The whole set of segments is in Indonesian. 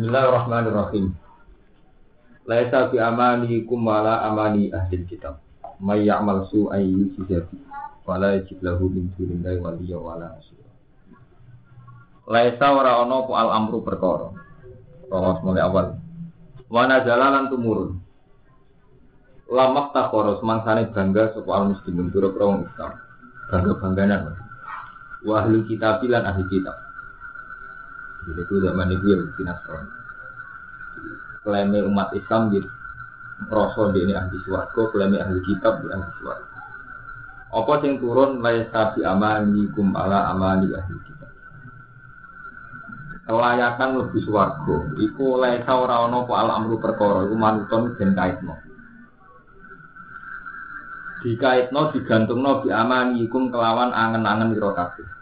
Bismillahirrahmanirrahim. Laisa bi amanikum wala amani ahli kitab. May ya'mal su'an yujzabi wala yajid lahu min dunillahi waliyya wala nasir. Laisa ora ana apa al amru perkara. Terus mulai awal. Wa nazalalan tumurun. Lamak takoro semangsane bangga sapa al muslimin pira wong Islam. Bangga-bangganan. Wa ahli kitab lan ahli kitab. Jadi itu zaman itu ya Nasrani. Klaimnya umat Islam gitu. Rasul di ini ahli suarga, klaimnya ahli kitab di ahli suarga. Apa sing turun laisa bi amani kum ala amani ahli kitab. Kelayakan lebih suarga. Iku laisa ora ana apa al amru perkara iku manuton ben kaitno. Dikaitno digantungno bi amani kum kelawan angen-angen ira kabeh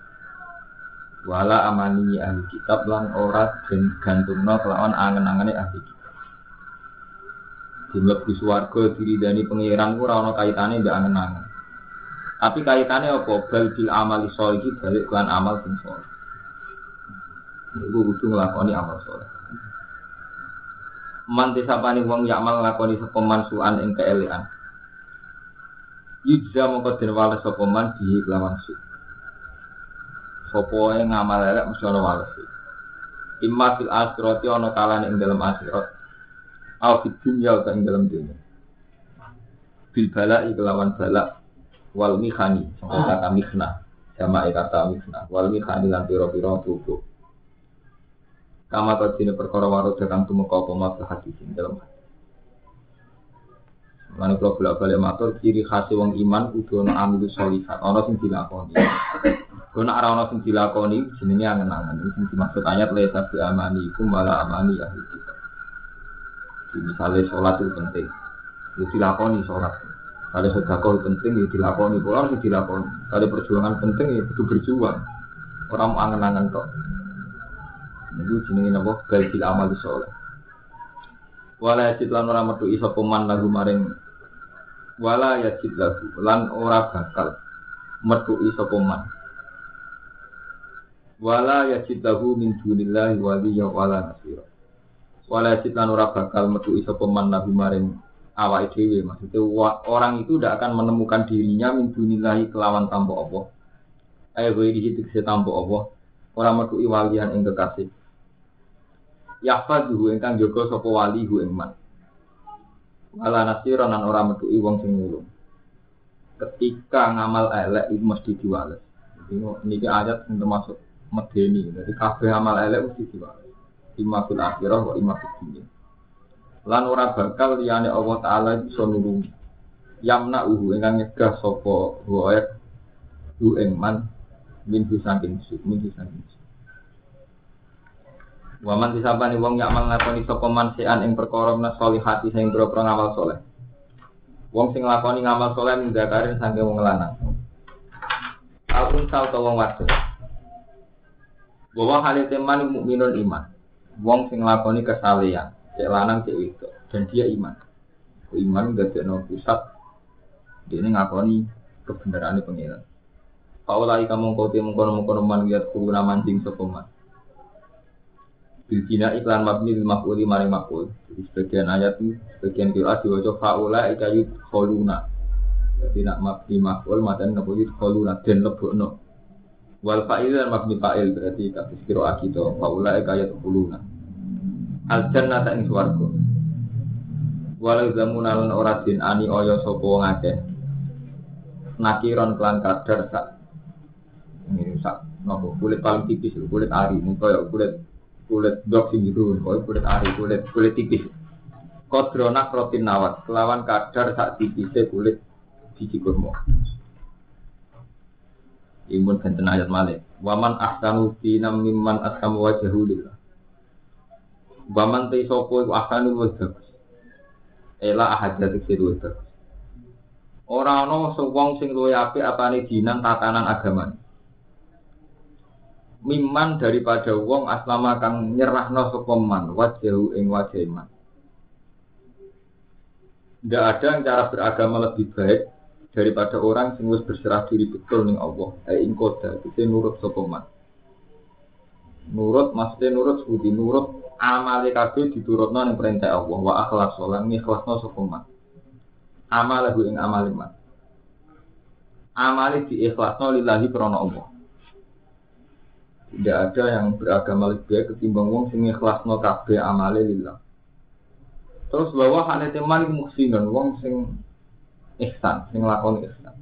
wala amani ahli kitab lan ora den gantungno kelawan angen-angene ahli kitab. Dimlebu swarga diridani pangeran ora ana kaitane mbek angen-angen. Tapi kaitannya apa? Bal bil amali iki balik kelan amal sing soleh. Iku kudu nglakoni amal soleh. Man disapani wong yakmal nglakoni sapa mansuan ing keelekan. Yujza mongko den wales sapa man di lawan su. Sopo yang ngamal elek mesti ana wales. Imma fil akhirati ana kalane ing dalam akhirat. Au fid dunya ing dalam dunya. Bil bala'i kelawan balak wal sangka kata mihna sama kata mihna wal mihani lan piro-piro tubuh kama kodine perkara waru datang tumeka apa mas hati sing dalam hati Mana kalau bolak balik matur ciri khas wong iman kudu ana amilu sholihat ana sing dilakoni. Nek ora ana sing dilakoni jenenge angen-angen sing dimaksud ayat la tabi amani iku malah amani ahli kita. Misalnya sholat itu penting, itu dilakoni sholat. Kalau sedekah penting ya dilakoni, kalau harus dilakoni. Kalau perjuangan penting ya itu berjuang. Orang mau angen-angen kok. Itu jenenge napa? Gail amal soleh. Wala yajid lan ora metu iso peman lagu maring wala yajid lagu lan ora bakal metu iso peman. Wala yajid lagu min dunillahi waliya wala nasira. Wala yajid lan ora bakal metu iso peman lagu maring dewi maksudnya orang itu tidak akan menemukan dirinya min dunillahi kelawan tanpa Allah. Ayo gue bisa tanpa Allah orang metu iwalian ing kekasih. Yafa duhu ingkang jogo sopo wali hu iman wala nasira nan orang metu wong sing nulung ketika ngamal elek itu mesti diwales. Ini ayat termasuk medeni jadi kabeh amal elek mesti diwales imma fil akhirah wa imma fil dunya lan ora bakal liyane Allah taala bisa nulungi yamna uhu ingkang nyegah sapa wae du ing man min saking sik min saking sik Waman disabani wong yak nglakoni sapa man sean ing perkara menas solihati sing boro ngamal soleh. Wong sing nglakoni ngamal soleh ning dakarin saking wong lanang. Alun sal wong wadon. Bahwa hal teman mukminun iman. Wong sing nglakoni kesalehan cek lanang cek itu dan dia iman iman gak ada pusat dia ini ngakoni kebenaran pengiran Paulai kamu tiap mengkono mengkono man lihat kuruna mancing sopeman. Bilkina iklan mabni lil maf'uli maring maf'ul. Jadi sebagian ayat ini, sebagian kira diwajah faula ikayut kholuna. Jadi nak mabni maf'ul matan nabuyut kholuna dan lebokno. Wal fa'il dan mabni fa'il berarti kafis kira akito faula ikayut kholuna al jannata ing swarga. Walau zamunalan ora din ani oyo sapa wong akeh. Nakiron kelan kadar sak ini sak nopo? Kulit paling tipis kulit ari. Ini koyo kulit kulit dok sing gitu koyo kulit ari kulit kulit tipis. Kodronak rotin nawat kelawan kadar sak tipisnya kulit biji kurma imun benten ayat malik waman ahsanu dinam mimman askamu wajahu lillah Baman te sopo iku ahsanu wa bagus. Ela ahadza tiksiru wa bagus. Ora ana wong sing luwih apik apane dinan tatanan agama. Miman daripada wong aslama kang nyerahno sapa man wajahu ing wajah iman. Tidak ada yang cara beragama lebih baik daripada orang sing wis berserah diri betul ning Allah. Eh ing koda, itu nurut sapa man. Nurut maksudnya nurut sebuti nurut amale kabeh diturutno ning perintah Allah wa akhlas lan ikhlasno sapa man. Amale ing amale man. Amale diikhlasno lillahi krana Allah. Tidak ada yang beragama lebih baik ketimbang wong sing ikhlasno kabeh amale lillah. Terus bahwa hane teman muhsinun wong sing ihsan, sing lakoni ihsan.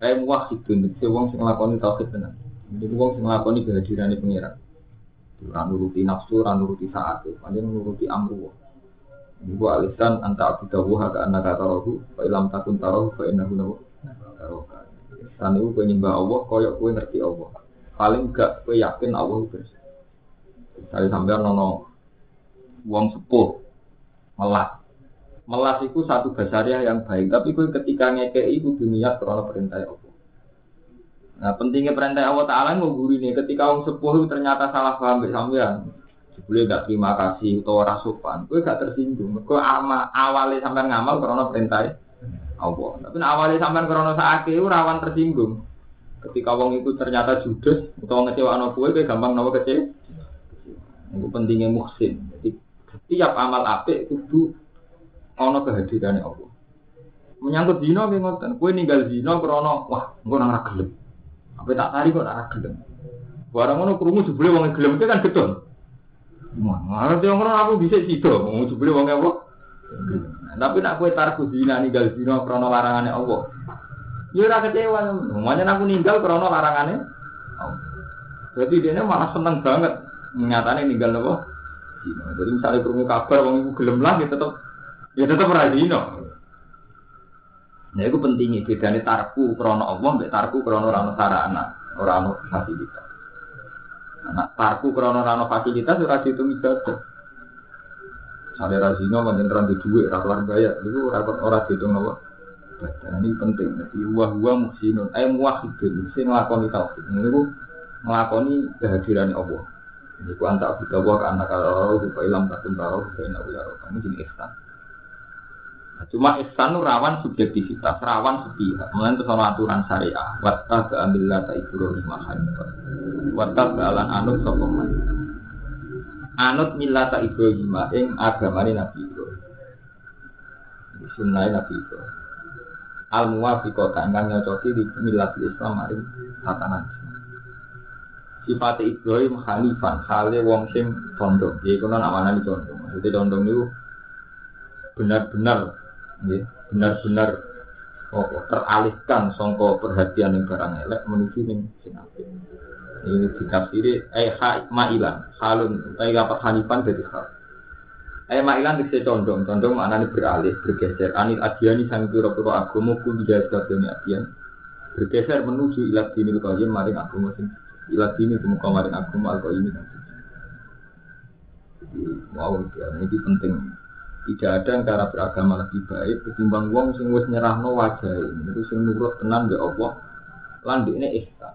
Muwahhidun, itu wong sing lakoni tauhid tenan. Jadi wong sing lakoni kehadiran pengiran. Ora nuruti nafsu, ora nuruti saat, pancen nuruti amru. Ibu alisan anta abidahu haka anaka tarahu, fa ilam takun tarahu fa innahu nahu taroka. Ihsan itu nyembah Allah, koyok kowe ngerti Allah paling gak gue yakin Allah itu Saya sampai nono uang sepuh melas. Melas itu satu basaria yang baik, tapi gue ketika ngekei itu dunia karena perintah Allah. Nah pentingnya perintah Allah Taala guru ini ketika orang sepuh itu ternyata salah paham sampean, boleh gak terima kasih atau rasupan, gue gak tersinggung. Gue ama awalnya sampai ngamal karena perintah Allah. Tapi awalnya sampai karena saat itu rawan tersinggung. Ketika wong itu ternyata judes atau ngecewa anak kue, kayak gampang nawa kece. Itu pentingnya muhsin. Jadi setiap amal apik itu ono kehadirannya Allah. Menyangkut zina kayak ngoten, kue ninggal zina krono, wah, gue nang gelem. Apa tak tari kok nang gelem. Barang ngono krungu jebule wong gelem kan gedon. Ngarep yo ngono aku bisa sida, wong jebule wong apa? Tapi nak kue tarku zina ninggal zina krono larangannya Allah. Ya ora kecewa. Makanya aku ninggal karena larangannya. Jadi dia malah seneng banget nyatanya ninggal nopo. Jadi misalnya perlu kabar wong ibu gelem lah ya tetep ya tetep ora dino. Nah itu pentingnya bedanya tarku krono Allah mbek tarku krono rano sarana orang fasilitas. Nah, tarku krono rano fasilitas ora dihitung ibadah. Sale razino panjenengan di dhuwit ora kelar bayar itu ora ora dihitung apa ibadah ini penting jadi wah wah muhsinun eh muwahidun sing nglakoni tauhid niku nglakoni kehadiran Allah niku antak kita wa karena kalau kita ilam takun tahu kita nak ya kamu jadi ihsan Cuma ihsan rawan subjektivitas, rawan sepihak. Mulai itu sama aturan syariah. Watta keambillah ta ibrahim hanifah. Watta kealan anut sokoman. Anut millata ibrahim ing agamane Nabi Ibrahim. Sunnah Nabi Ibrahim al muwafiqata ingkang di milat Islam maring tatanan Sifat Ibrahim Hanifan, hale wong sing condong. Ya iku nang di condong. Maksudnya condong itu benar-benar benar-benar oh, teralihkan songko perhatian yang barang elek menuju ning sing apik. Ini ditafsiri eh ha ma'ilan, halun, tapi apa Hanifan jadi hal. Eh ma'ilan bisa condong, condong maknanya beralih, bergeser. Anil adiani sang piro-piro agama ku tidak sebabnya adian. Bergeser menuju ilat dini qayyim maring agama ilat dini kemuka maring agama al ini kan. Jadi wow, ini penting. Tidak ada cara beragama lebih baik ketimbang wong sing wis nyerahno ini. Itu sing nurut tenan ya Allah. Lan ini ihsan.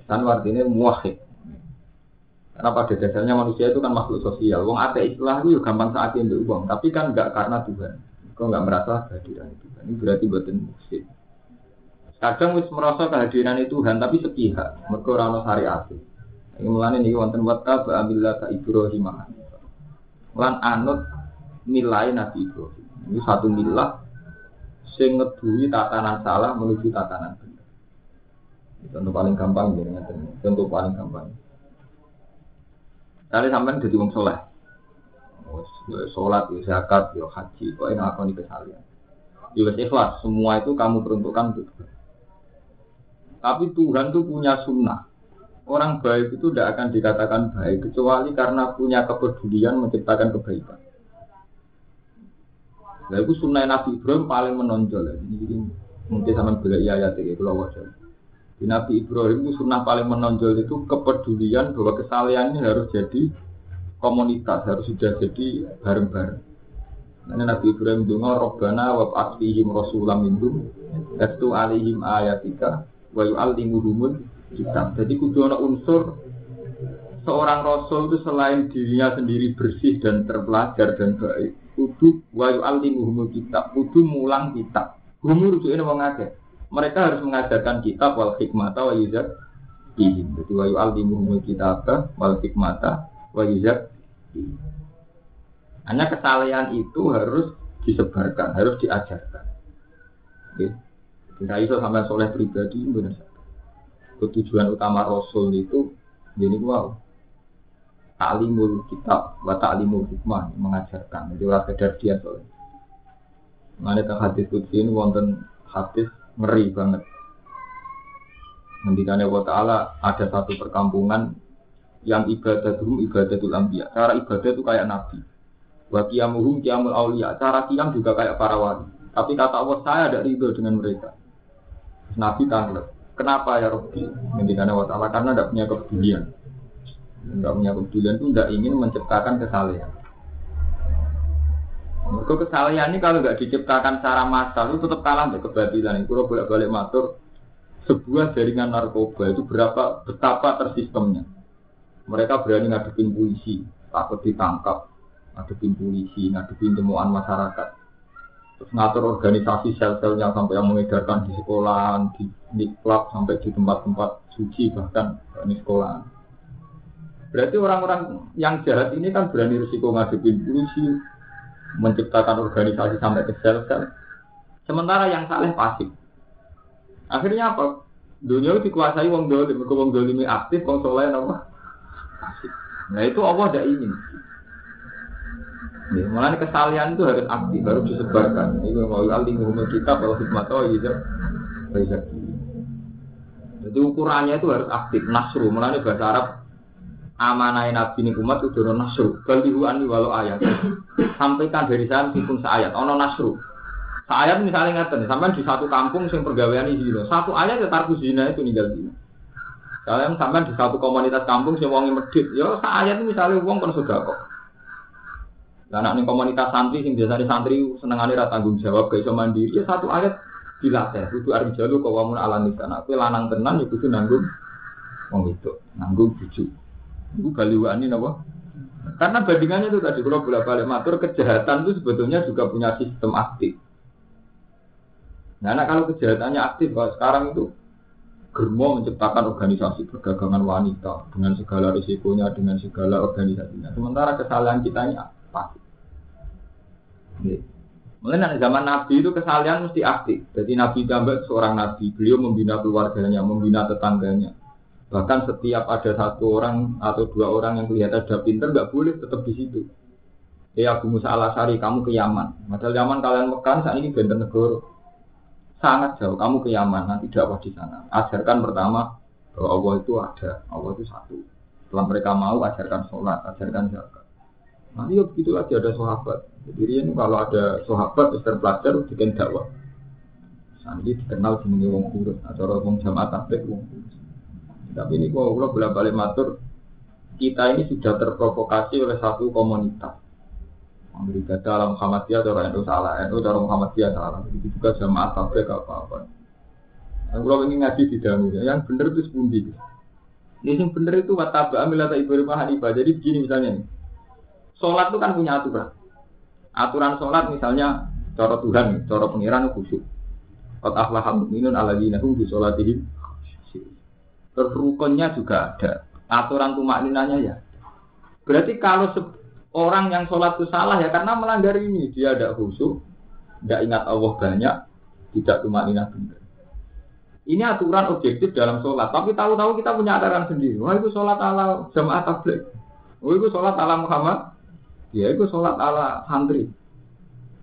Ihsan artinya muwahhid. Karena pada dasarnya manusia itu kan makhluk sosial. Wong ada istilah itu gampang saat ini uang, tapi kan enggak karena Tuhan. Kau enggak merasa kehadiran Tuhan. Ini berarti buatan musik. Kadang wis merasa kehadiran itu Tuhan, tapi sepihak. Mereka orang syariat. Ini mulanya nih wonten wata ba'amillah ka Ibrahim Lan anut nilai Nabi Ibrahim. Ini satu milah sing ngedui tatanan salah menuju tatanan benar. Contoh paling gampang ya, contoh paling gampang. Kali sampean jadi wong soleh. Sholat, ya zakat, ya haji, kok ini ngakoni kesalian. Ya ikhlas, semua itu kamu peruntukkan untuk. Tapi Tuhan itu punya sunnah. Orang baik itu tidak akan dikatakan baik kecuali karena punya kepedulian menciptakan kebaikan. Nah itu sunnah Nabi Ibrahim paling menonjol. Ini mungkin sama bila iya ya itu loh di Nabi Ibrahim itu sunnah paling menonjol itu kepedulian bahwa kesalahan ini harus jadi komunitas, harus sudah jadi bareng-bareng. Nah, Nabi Ibrahim itu Robbana wa asfihim rasulam minhum Estu alihim ayatika wa yu'allimuhumul kitab. Jadi kudu ada unsur seorang rasul itu selain dirinya sendiri bersih dan terpelajar dan baik, kudu wa yu'allimuhumul kitab, kudu mulang kitab. Humur itu ini wong mereka harus mengajarkan kitab wal hikmata wa ihim. Jadi wa yu'allimuhumul kitab wal hikmata wa Hanya kesalahan itu harus disebarkan, harus diajarkan. Ya. Tidak iso sampai soleh pribadi Indonesia. Ketujuan utama Rasul itu jadi wow. Ta'limul kitab wa ta'limul hikmah mengajarkan. Jadi orang sekedar dia soleh. Mengenai tentang hadis kudsi ini wonten hadis ngeri banget. Ngendikane Allah Ta'ala ada satu perkampungan yang ibadah dulu ibadatul anbiya. Cara ibadah itu kayak nabi. Wa qiyamuhum qiyamul auliya. Cara qiyam juga kayak para wali. Tapi kata Allah saya ada ridho dengan mereka. Nabi tanglet. Kenapa ya Rabbi? Ngendikane Allah Ta'ala karena tidak punya kepedulian. Tidak punya kepedulian itu tidak ingin menciptakan kesalahan. Mereka kesalahan ini kalau nggak diciptakan secara massal itu tetap kalah dengan kebatilan. Itu bolak balik matur sebuah jaringan narkoba itu berapa betapa tersistemnya. Mereka berani ngadepin polisi, takut ditangkap, ngadepin polisi, ngadepin temuan masyarakat. Terus ngatur organisasi sel-selnya sampai yang mengedarkan di sekolah, di, di klub, sampai di tempat-tempat suci bahkan di sekolah. Berarti orang-orang yang jahat ini kan berani risiko ngadepin polisi, menciptakan organisasi sampai ke sel-sel. Sementara yang saleh pasif. Akhirnya apa? Dunia itu dikuasai wong dolim, mereka wong dolim aktif, wong soleh apa? Pasif. Nah itu Allah tidak ingin. Ya, malah kesalahan itu harus aktif, harus disebarkan. Ini mau alim hukum kita kalau hikmah tahu gitu. Bisa. Jadi ukurannya itu harus aktif, nasru. Malah bahasa Arab amanai nabi ini umat itu dono nasru. Balihu ani walau ayat. Sampaikan dari saya meskipun seayat ono nasru. Seayat misalnya ngeten sampai di satu kampung sing pergawean ini zina satu ayat ya tarku zina itu ninggal zina. Kalian sampai di satu komunitas kampung sing wongi medit yo seayat misalnya kan sudah kok. Dan nih komunitas santri sing di santri senengane ra tanggung jawab gak iso mandiri ya satu ayat dilatih. Kudu arep jalu wamun ala nisana kowe lanang tenan ya kudu nanggung wong itu nanggung bujuk itu baliwani apa? Karena bandingannya itu tadi kalau bolak balik matur kejahatan itu sebetulnya juga punya sistem aktif. Nah, kalau kejahatannya aktif, kalau sekarang itu Germo menciptakan organisasi perdagangan wanita dengan segala risikonya, dengan segala organisasinya. Sementara kesalahan kita ini pasif. Mulai zaman Nabi itu kesalahan mesti aktif. Jadi Nabi tambah seorang Nabi, beliau membina keluarganya, membina tetangganya. Bahkan setiap ada satu orang atau dua orang yang kelihatan sudah pinter, nggak boleh tetap di situ. Ya Abu Musa al kamu ke Yaman. Padahal Yaman kalian Mekan saat ini benten negara. Sangat jauh, kamu ke Yaman, nanti dakwah di sana. Ajarkan pertama bahwa Allah itu ada, Allah itu satu. Setelah mereka mau, ajarkan sholat, ajarkan zakat. Nanti ya begitu lagi ada sahabat. Jadi ini kalau ada sahabat, terpelajar, bikin dakwah. Ini dikenal sebagai wong kurus, atau wong jamaah tablik wong kurus. Tapi ini kalau kalau bolak balik matur, kita ini sudah terprovokasi oleh satu komunitas. Amerika dalam Muhammadiyah atau NU salah, NU dalam Muhammadiyah salah. Itu juga jamaah tabligh apa-apa. Yang kalau ingin ngaji di dalam yang benar itu sepundi. Ini yang benar itu wataba amilata ibu hanifah. Jadi begini misalnya nih, sholat itu kan punya aturan. Aturan sholat misalnya cara Tuhan, cara pengiran khusyuk. Qad aflaha mu'minun alladzina hum bi sholatihim Terus rukunnya juga ada. Aturan tumak ninanya ya. Berarti kalau orang yang sholat itu salah ya karena melanggar ini. Dia ada khusyuk, tidak ingat Allah banyak, tidak tumak ninah benar. Ini aturan objektif dalam sholat. Tapi tahu-tahu kita punya aturan sendiri. Wah itu sholat ala jamaah tabligh. Wah itu sholat ala Muhammad. Ya itu sholat ala santri.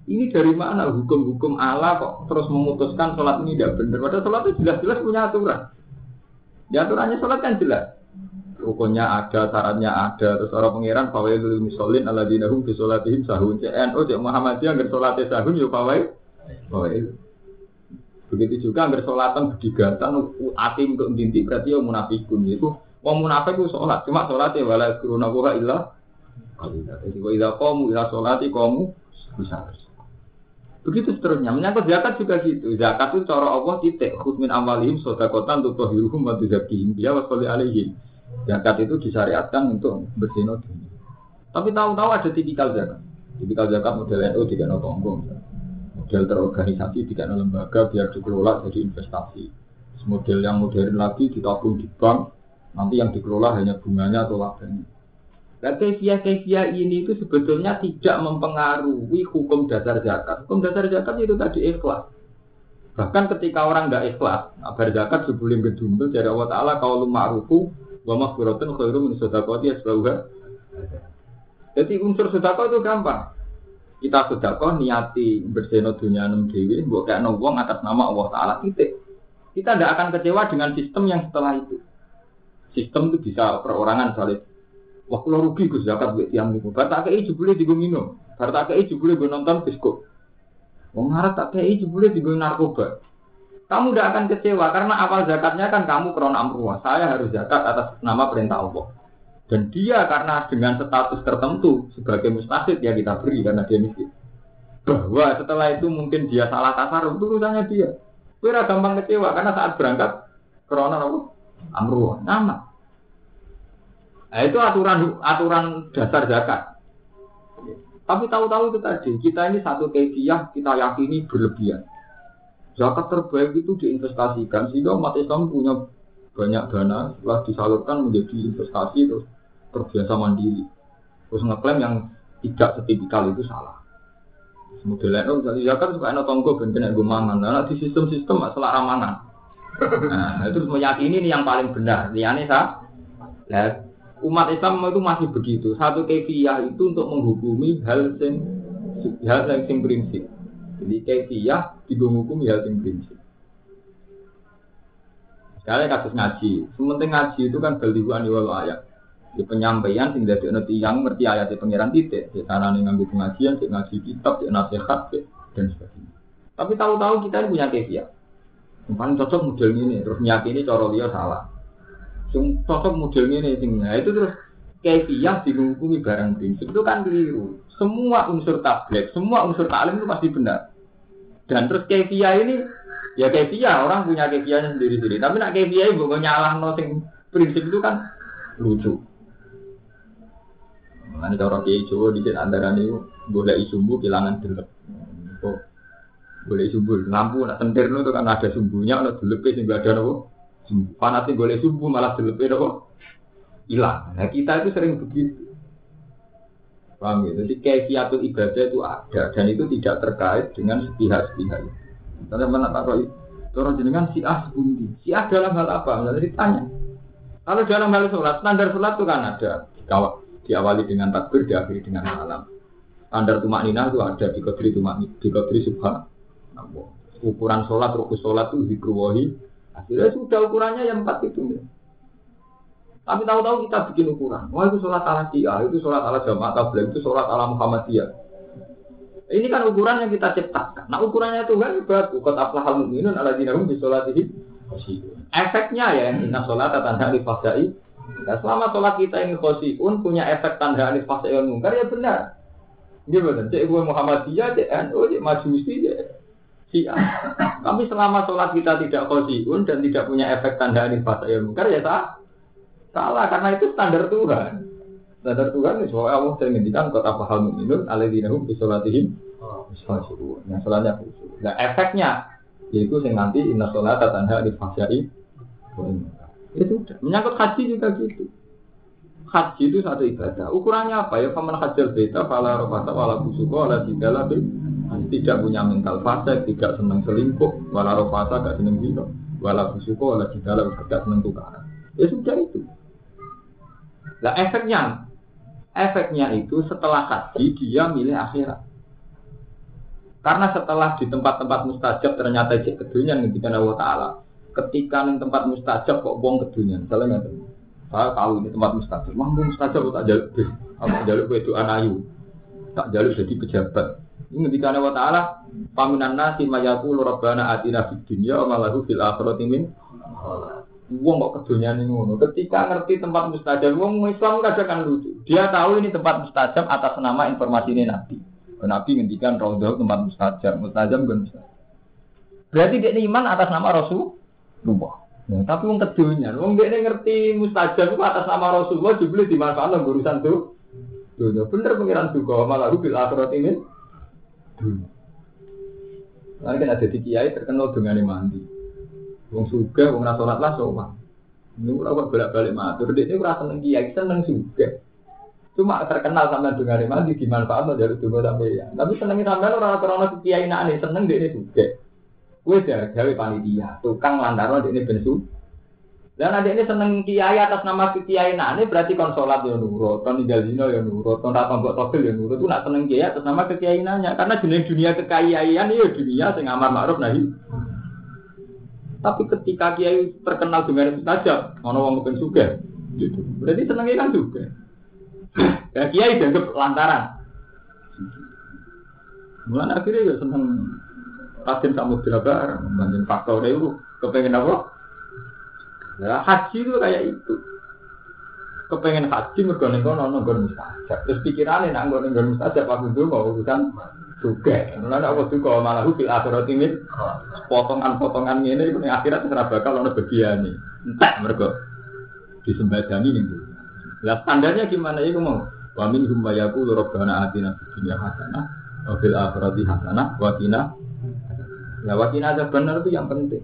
Ini dari mana hukum-hukum Allah kok terus memutuskan sholat ini tidak benar? Padahal sholat itu jelas-jelas punya aturan. Ya aturannya sholat kan jelas. Rukunnya ada, syaratnya ada. Terus orang pengiran fawailul misolin ala dinahum bi sholatihim sahun. CNO cek Muhammadiyah nggak sholatnya sahun ya fawail. Fawail. Begitu juga nggak sholatan berdigatan ati untuk dinti berarti ya munafikun itu. Wong munafik itu sholat, cuma sholatnya wala kuruna buha illa. Jadi wa idza qamu ila sholati qamu bisa. Begitu seterusnya. Menyangkut zakat juga gitu. Zakat itu cara Allah titik. Khudmin amalihim sodakotan untuk tohiruhum wa tuzakihim. Dia wasoli alihim. Zakat itu disyariatkan untuk bersino Tapi tahu-tahu ada tipikal zakat. Tipikal zakat model NU tidak no tonggong. Model terorganisasi tidak no lembaga biar dikelola jadi investasi. Model yang modern lagi ditabung di bank. Nanti yang dikelola hanya bunganya atau labanya. Nah, kefiah-kefiah ini itu sebetulnya tidak mempengaruhi hukum dasar zakat. Hukum dasar zakat itu tadi ikhlas. Bahkan ketika orang tidak ikhlas, agar zakat sebelum gedung dari Allah Ta'ala kalau ma'rufu wa maghfiratun khairu min sedekati asbauha. Jadi unsur sedekah itu gampang. Kita sedekah niati berseno dunia enam dewi, buat kayak wong atas nama Allah Ta'ala titik. Kita tidak akan kecewa dengan sistem yang setelah itu. Sistem itu bisa perorangan misalnya Wah, kalau rugi gue zakat buat tiang itu. Kata kei jebule digo minum. Kata kei jebule gue nonton biskop. Wong harap tak kei jebule digo narkoba. Kamu tidak akan kecewa karena awal zakatnya kan kamu krono amruah. Saya harus zakat atas nama perintah Allah. Dan dia karena dengan status tertentu sebagai mustahid ya kita beri karena dia miskin. Bahwa setelah itu mungkin dia salah kasar itu urusannya dia. Kira gampang kecewa karena saat berangkat krono apa? Amruah. Nama. Nah, itu aturan aturan dasar zakat. Tapi tahu-tahu itu tadi, kita ini satu kefiah kita yakini berlebihan. Zakat terbaik itu diinvestasikan sehingga umat Islam punya banyak dana setelah disalurkan menjadi investasi terus terbiasa mandiri. Terus ngeklaim yang tidak setipikal itu salah. Modelnya itu misalnya zakat suka enak tonggo ben gue mangan. Nah, di sistem-sistem masalah ramangan. Nah, itu meyakini ini yang paling benar. Liane sah. Nah, umat Islam itu masih begitu. Satu kefiah itu untuk menghukumi hal yang hal sing prinsip. Jadi kefiah dihukumi hal yang prinsip. Sekali kasus ngaji, sementing ngaji itu kan balihuan wal ayat. Di penyampaian sing dadi ana tiyang ngerti ayat di pangeran titik, di carane nganggo pengajian, di ngaji kitab, di nasihat dan sebagainya. Tapi tahu-tahu kita punya kefiah. Paling cocok model ini, terus nyakini cara dia salah. Sing cocok model ini sing nah itu terus kefiah dihukumi barang prinsip itu kan keliru. Semua unsur tablet, semua unsur taklim itu pasti benar. Dan terus kefiah ini ya kefiah orang punya kefiahnya sendiri-sendiri. Tapi nak kefiah ibu nyalah no sing prinsip itu kan lucu. Mana cara kiai Jawa di antara ini boleh isumbu kehilangan delep. Boleh sumbu lampu nak sentir itu kan ada sumbunya, ada delepnya sehingga ada nopo Panasnya boleh subuh malah dilepe kok hilang. Nah kita itu sering begitu. Paham ya? Jadi kefiatul ibadah itu ada dan itu tidak terkait dengan sepihak-sepihak. Misalnya mana tak tahu Orang jenengan si ah sebundi. Si ah dalam hal apa? Misalnya ditanya. Kalau dalam hal sholat, standar sholat itu kan ada. Diawali dengan takbir, diakhiri dengan salam. Standar tumak nina itu ada di kodri tumak di kodri subhan. Ukuran sholat, rukus sholat itu dikruwahi Akhirnya sudah ukurannya yang empat itu. Ya. Tapi tahu-tahu kita bikin ukuran. Wah itu sholat ala Syiah, itu sholat ala Jamaah Tabligh, itu sholat ala Muhammadiyah. Ini kan ukuran yang kita ciptakan. Nah ukurannya itu kan bagus. Kot aflahal mu'minun ala dinahum di sholatihim. Efeknya ya, inna sholat tanda alif fasai. Nah, selama sholat kita ini khosiun punya efek tanda alif fasai mungkar ya benar. Ini benar. Cek gue Muhammadiyah, cek NU, cek Majusi, cek Syiah. Tapi selama sholat kita tidak khosiun dan tidak punya efek tanda ini fasa yang mungkar ya tak salah karena itu standar Tuhan. Standar Tuhan itu bahwa Allah sering ngendikan kota pahal mu'minun aladinahum bisolatihim yang sholatnya khusyuk. Nah efeknya yaitu yang nanti inna sholat tanda di fasai itu udah. Menyangkut haji juga gitu. Haji itu satu ibadah. Ukurannya apa ya? Faman hajar beta, fala rofata, wala busuko, wala jidala, tidak punya mental fase, tidak senang selingkuh, wala rofasa gak senang zina, wala fusuko, wala jidala, gak senang tukaran. Ya sudah itu. Nah efeknya, efeknya itu setelah haji dia milih akhirat. Karena setelah di tempat-tempat mustajab ternyata cek kedunian ketika Allah Ta'ala. Ketika di tempat mustajab kok buang kedunian. Nggak saya tahu ini tempat mustajab. Wah, mustajab tak jaluk, tak jaluk itu anayu, tak jaluk jadi pejabat. Ini ketika Allah Ta'ala Paminan nasi mayaku rabbana atina fid dunya wa malahu fil akhirati min Wong kok kedunya ini ngono. Ketika ngerti tempat mustajab, wong Islam kadang kan lucu. Dia tahu ini tempat mustajab atas nama informasi ini Nabi. Nabi ngendikan raudhah tempat mustajab, mustajab bukan mustajab. Berarti dia iman atas nama Rasulullah. Nah, tapi wong kedunya, wong dia ngerti mustajab itu atas nama Rasulullah dibeli di mana urusan tuh. Dunia bener pengiran juga malah bil akhirat ini Nanti kan ada di kiai terkenal dengan mandi. Wong suga, wong rasa lah. Ini ora kok bolak-balik matur. Dia ora seneng kiai, seneng suga. Cuma terkenal sama dengar mati dimanfaat dari dulu sampai ya. Tapi senengnya sampai orang orang kiai nane seneng dia juga. Kue dah gawe panitia, tukang lantaran dia bensu. Dan ada ini seneng kiai atas nama kiai nane berarti konsolat ya nurut, kon tinggal dino ya nurut, kon rata buat togel ya nurut. Itu nak seneng kiai atas nama kiai nanya karena jenis dunia kekayaan ya dunia sing amar ma'ruf nahi. Tapi ketika kiai terkenal dengan itu saja, ono wong kepen juga. Gitu. Berarti senengnya kan juga. Ya kiai dianggap lantaran. Mulai akhirnya ya seneng Raden Samudra bareng, banyak faktor itu kepengen apa? Ya, haji itu kayak itu. Kepengen haji mergo ning kono nggon mustajab. Terus pikirannya nak nggon nggon mustajab aku dulu mau urusan juga. Mulane aku juga malah fil akhirat ini potongan-potongan ini itu ning akhirat ora bakal ono bagiane. Entek mergo disembadani ning Lah standarnya gimana ya mau? Wa min hum yaqulu rabbana atina fid dunya hasanah wa fil akhirati hasanah wa qina Nah, wakina ada benar itu yang penting.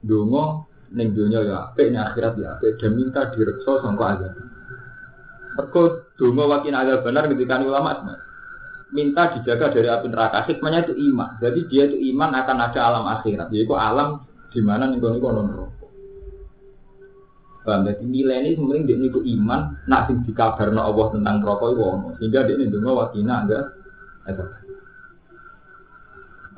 Dungo neng dunia ya apik, neng akhirat ya apik, dan minta direkso sangka azab. Mergo dungo wakina ada benar ketika ulama minta dijaga dari api neraka. Hikmahnya itu iman. Jadi dia itu iman akan ada alam akhirat. Yaitu alam di mana nih kono kono neraka. Paham? Jadi nilai ini sebenarnya dia itu iman, nak sing dikabarno Allah tentang rokok itu Sehingga dia ini dungo wakina ada ada.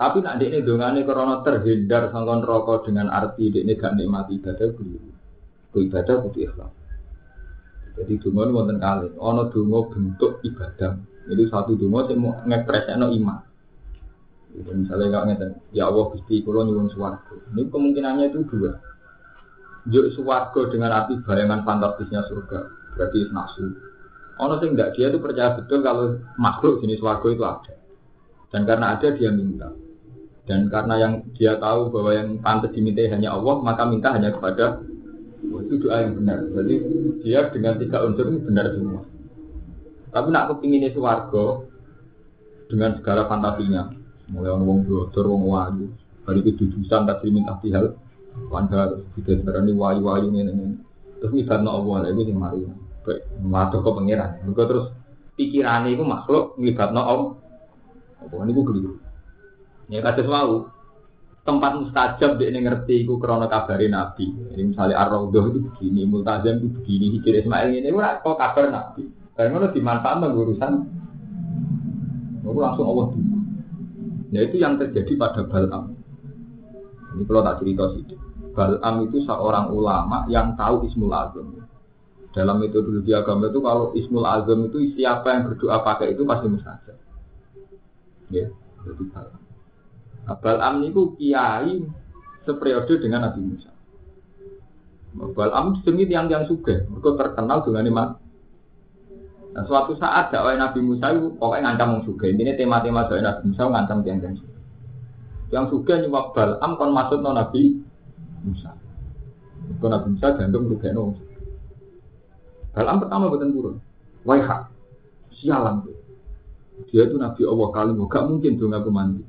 Tapi nak ini dongane karena terhindar sangkon rokok dengan arti ini gak nikmati ibadah dulu. Ibadah butuh ikhlas. Jadi dungo ini wonten kali. Ono dungo bentuk ibadah. Jadi satu dungo saya mau ngepreseno iman. Jadi misalnya nggak ngeten, ya Allah gusti kulo nyuwun suwargo. Ini kemungkinannya itu dua. Juk suwargo dengan arti bayangan fantastisnya surga. Berarti nafsu. Ono sih enggak dia itu percaya betul kalau makhluk jenis suwargo itu ada. Dan karena ada dia minta. Dan karena yang dia tahu bahwa yang pantas diminta hanya Allah, maka minta hanya kepada. Itu doa yang benar. Jadi dia dengan tiga unsur ini benar semua. Tapi nak kepingin itu warga dengan segala fantasinya, mulai wong blodor, wong wayu, hari itu jujusan tak minta hal, wanda tidak sebenarnya wayu-wayu ini ini. Terus ngibatno Allah, itu yang mari. Matur ke pangeran. Mereka terus pikirannya itu makhluk ngibatno Allah. Oh, ini gue keliru. Ya kados mau tempat mustajab dia ngerti iku krana kabari Nabi. Jadi misalnya Ar-Raudhah itu begini, Multazam itu begini, Hijir Ismail ini ora kok kabar Nabi. Karena itu dimanfaatkan urusan Lalu langsung Allah dulu. Ya itu yang terjadi pada Balam. Ini kalau tak cerita sih. Balam itu seorang ulama yang tahu Ismul Azam. Dalam metodologi agama itu kalau Ismul Azam itu siapa yang berdoa pakai itu pasti mustajab. Ya, jadi Balam. Abal Am itu kiai seperiode dengan Nabi Musa. Abal Am demi tiang-tiang suge, mereka terkenal dengan iman. Nah, suatu saat dakwah Nabi Musa itu pokoknya ngancam orang suge. Ini tema-tema dakwah Nabi Musa ngancam tiang-tiang suge. Yang suge nyuwak Am kon masuk no Nabi Musa. Kalau Nabi Musa gantung juga no. Am pertama betul turun. Waiha, sialan tuh. Dia itu Nabi Allah kali gak mungkin dong aku mandi.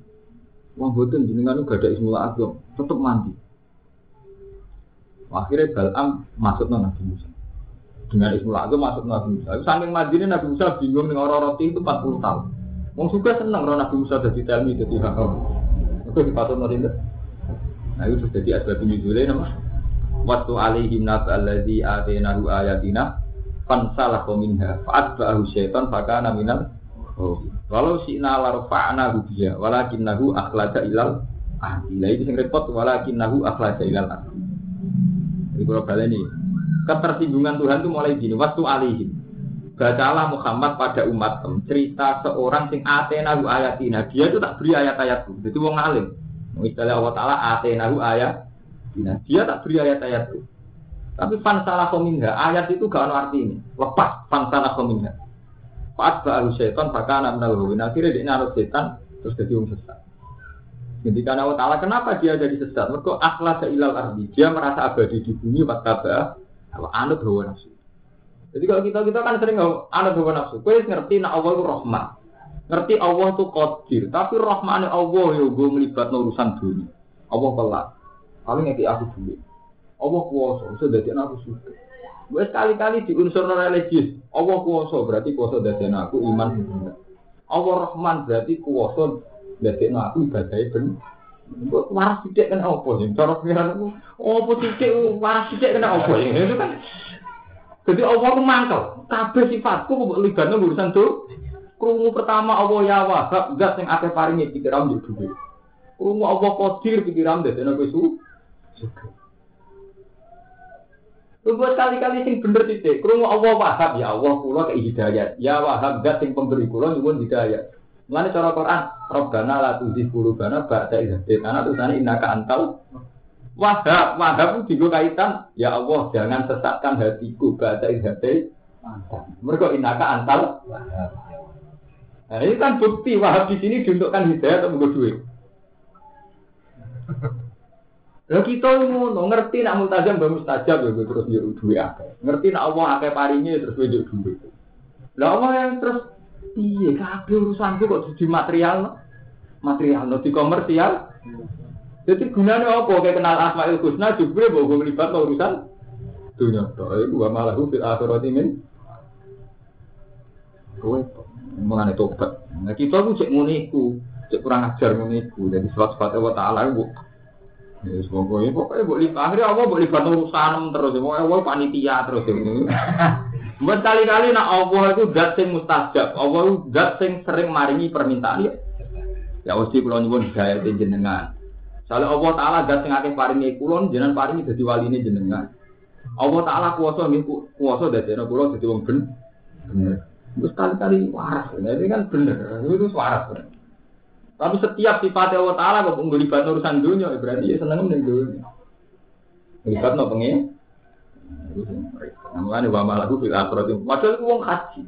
Wah boten jenengan gak ada ismul azam, tetap mandi. Akhirnya Balam masuk ke Nabi Musa. Dengan ismul azam masuk Nabi Musa. Saking ini Nabi Musa bingung dengan orang roti itu 40 tahun. Wong suka seneng orang Nabi Musa jadi telmi jadi hakam. Itu dipatut nanti Nah itu jadi asbab nuzulnya nama. Waktu alaihim naba alladzi atenahu ayatina fansalah minha fa'atba'ahu syaitan fakana minal Oh. Walau si nalar fa'na hubiya, walakin nahu akhlaja ilal ahli. Lah itu yang repot, walakin nahu akhlaja ilal ahli. Jadi kalau balik ini, ketersinggungan Tuhan itu mulai gini, waktu alihim. Bacalah Muhammad pada umat cerita seorang sing atenahu ayatina. Dia itu tak beri ayat-ayatku. Jadi wong alim. Misalnya Allah Ta'ala atenahu ayat. Dia tak beri ayat-ayatku. Tapi fansalah kominha, ayat itu gak ada ini. Lepas fansalah kominha. Fat baru setan anak minal gawin. Akhirnya dia naruh setan terus jadi orang sesat. Ketika Allah Ta'ala kenapa dia jadi sesat? Mereka akhlak ilal ardi. Dia merasa abadi di bumi kalau anut hawa nafsu. Jadi kalau kita kita kan sering anut hawa nafsu. Kue ngerti nak Allah itu rahmat. Ngerti Allah itu qadir. Tapi rahmatnya Allah ya gue melibat urusan dunia. Allah pelak. Paling ngerti aku dulu. Allah kuasa. Sudah jadi aku suka. Gue sekali-kali di unsur religius. Allah kuasa berarti kuasa dari aku iman. Allah Rahman berarti kuasa dari aku ibadah bener. Gue waras tidak kena apa sih? Cara pikiran aku, apa tidak waras kena apa sih? Itu kan. Jadi Allah aku mangkel. Kabeh sifatku kok libatnya urusan tuh. Krungu pertama Allah ya wahab, enggak sing akeh paringi pikiran yo duwe. Krungu Allah qadir pikiran dadi nek su. Lu buat kali-kali sing bener titik. Krungu Allah wahab ya Allah kula ke hidayat. Ya wahab zat sing pemberi kula nyuwun hidayat. Mulane cara Quran, Rabbana la tuzigh qulubana ba'da idh hadaytana tulisane innaka antal wahab. Wahab itu kaitan ya Allah jangan sesatkan hatiku ba'da idh hadaytana. Mergo innaka antal. Nah, ini kan bukti wahab di sini diuntukkan hidayah atau menggo duit. Lah kita ngono ngerti nak multazam mbak mustajab ya terus yo duwe akeh. Ngerti nak Allah akeh paringi terus yo duwe. Lah Allah yang terus piye kabeh urusanku kok di material material no komersial. Jadi gunanya apa kayak kenal Asmaul Husna juga bawa melibat urusan dunia. Itu wa malahu fil akhirati min. Kowe mengenai tobat. Nah kita pun cek muniku, cek kurang ajar muniku. Jadi sifat-sifat Allah Taala itu Ya, ini pokoknya boleh akhirnya Allah boleh bantu urusan terus, mau Allah panitia terus ini. Buat kali-kali nak Allah itu zat sing mustajab, Allah itu zat sing sering maringi permintaan ya. Ya mesti kula nyuwun hidayah jenengan. Soalnya Allah Taala zat sing akeh paringi kulon jenengan paringi dadi waline jenengan. Allah Taala kuasa nggih kuasa dadi kula dadi wong ben. Bener. Terus kali-kali waras, ini kan bener, itu waras bener. Tapi setiap sifat Allah Ta'ala kok melibat urusan dunia, berarti ya seneng nih dunia. Melibat no pengen. Namanya wa malaku fil akhirat. Padahal itu wong haji.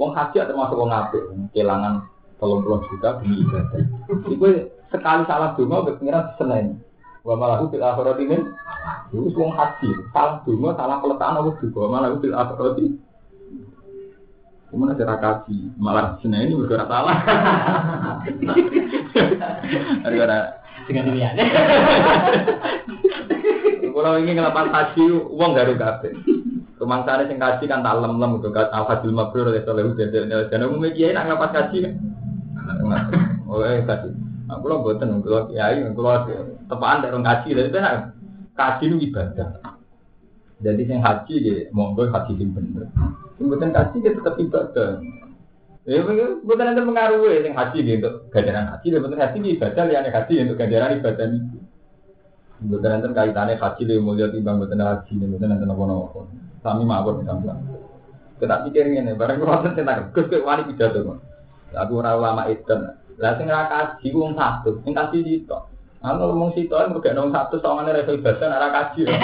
Wong haji termasuk wong apik, kelangan tolong puluh juta demi ibadah. Itu sekali salah dungo pengiran seneng. Wa malaku fil akhirat ini. Itu wong haji, salah dungo, salah peletakan apa juga. Wa malaku fil akhirat ini. Kemudian ada kaji, malah sini ini bergerak salah. Gara-gara dengan dilihat. Kalau ingin ngelapan haji, uang garu kafe. Rumah sana sing kaji kan tak lem-lem untuk kat alfadil mabrur oleh soleh ujian dan umumnya kiai nak ngelapan kaji kan. Oh eh kaji. Aku lo buatan, kalau kiai, kalau tepaan dari kaji, jadi kan kaji itu ibadah. Jadi sing haji ya, monggo haji sing bener. Bukan kaji dia tetap ibadah. Ya, bukan nanti mengaruhi yang haji gitu, ganjaran haji, dan betul haji ibadah, yang haji untuk ganjaran ibadah itu. Bukan nanti kaitannya haji lebih mulia timbang bukan haji, bukan nanti nopo nopo. Sami mawar misalnya. Kita pikirin ini, barang kalau nak gus ke wali pidato. Aku ora ulama ikan. Lah sing ra kaji wong satu, sing kaji itu. Kalau ngomong situ, mereka ngomong satu, soalnya revo ibadah, ora kaji.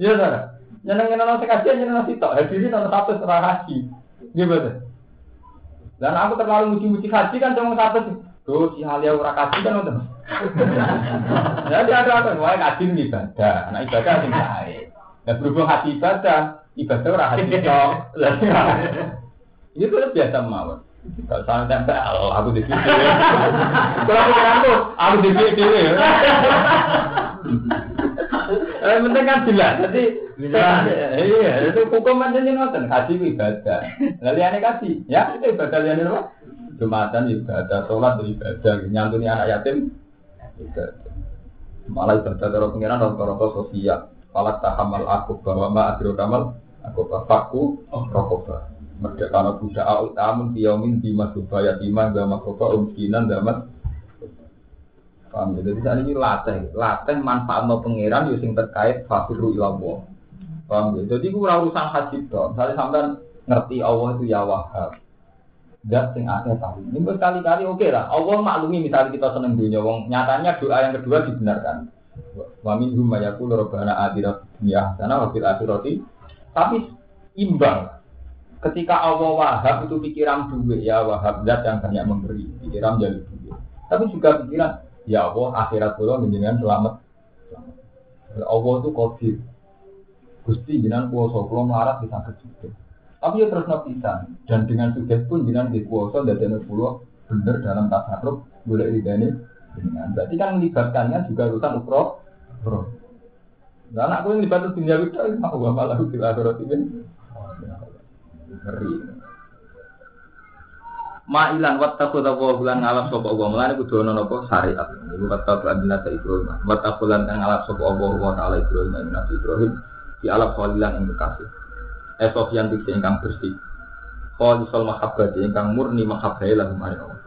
Iya, saudara. Nyeneng nyeneng nasi kajian nyeneng nasi tok. Hadiri nonton satu setelah haji. Gimana? Dan aku terlalu muji-muji haji kan cuma satu. Tuh si Halia ora kaji kan nonton. Jadi ada apa? Wah kaji ini ibadah. Nah ibadah sing baik. Dan berhubung haji ibadah, ibadah ora haji tok. Ini tuh biasa mawon. Kalau sana tempel, aku di sini. Kalau aku aku di sini. Eh, penting kan jelas. Jadi iya, itu hukum aja nih nonton. Kaji ibadah. Lalu aneh kaji, ya itu ibadah liane apa? Jumatan ibadah, sholat ibadah, nyantuni anak yatim. Malah ibadah kalau pengiran rata-rata sosial. Falak tahamal aku bahwa ma adro kamal aku bapakku rokoba. Merdeka budak au tamun tiyomin di masubaya timah gama kopa umkinan damat Paham ya? Jadi saat ini latih, latih manfaat no pangeran yo sing terkait fakiru ilallah. Paham ya? Jadi gue urusan haji dong. Misalnya sampean ngerti Allah itu ya wahab. Dan sing akeh tahu. Ini berkali-kali oke lah. Allah maklumi misalnya kita seneng dunia. Wong nyatanya doa yang kedua dibenarkan. Wa minhum mayakul rabbana atina dunya hasanah wa fil akhirati. Tapi imbang. Ketika Allah wahab itu pikiran duit ya wahab zat yang banyak memberi. Pikiran jadi duit. Tapi juga pikiran ya Allah akhirat kula menjenengan selamat. Allah itu kodir. Gusti jenengan kuasa kula melarat bisa kejude. Tapi ya terus nabisan dan dengan sudah pun jenengan di kuasa dan jenengan kula bener dalam tasarruf boleh ridane jenengan. Berarti kan melibatkannya juga urusan ukro. Ukro. Lah anakku yang dibantu dunia itu mau wa malah di akhirat ini. Ngeri. Ma'ilan wattakhudha wa bulan ngalap sapa Allah mulane kudu ana napa syariat. Iku wattakhudha binata Ibrahim. Wattakhudha kang ngalap sapa Allah wa taala Ibrahim ing Nabi Ibrahim di alam khalilan ing kekasih. Esof yang ingkang bersih. Khalisal mahabbati ingkang murni mahabbahe lahum maring Allah.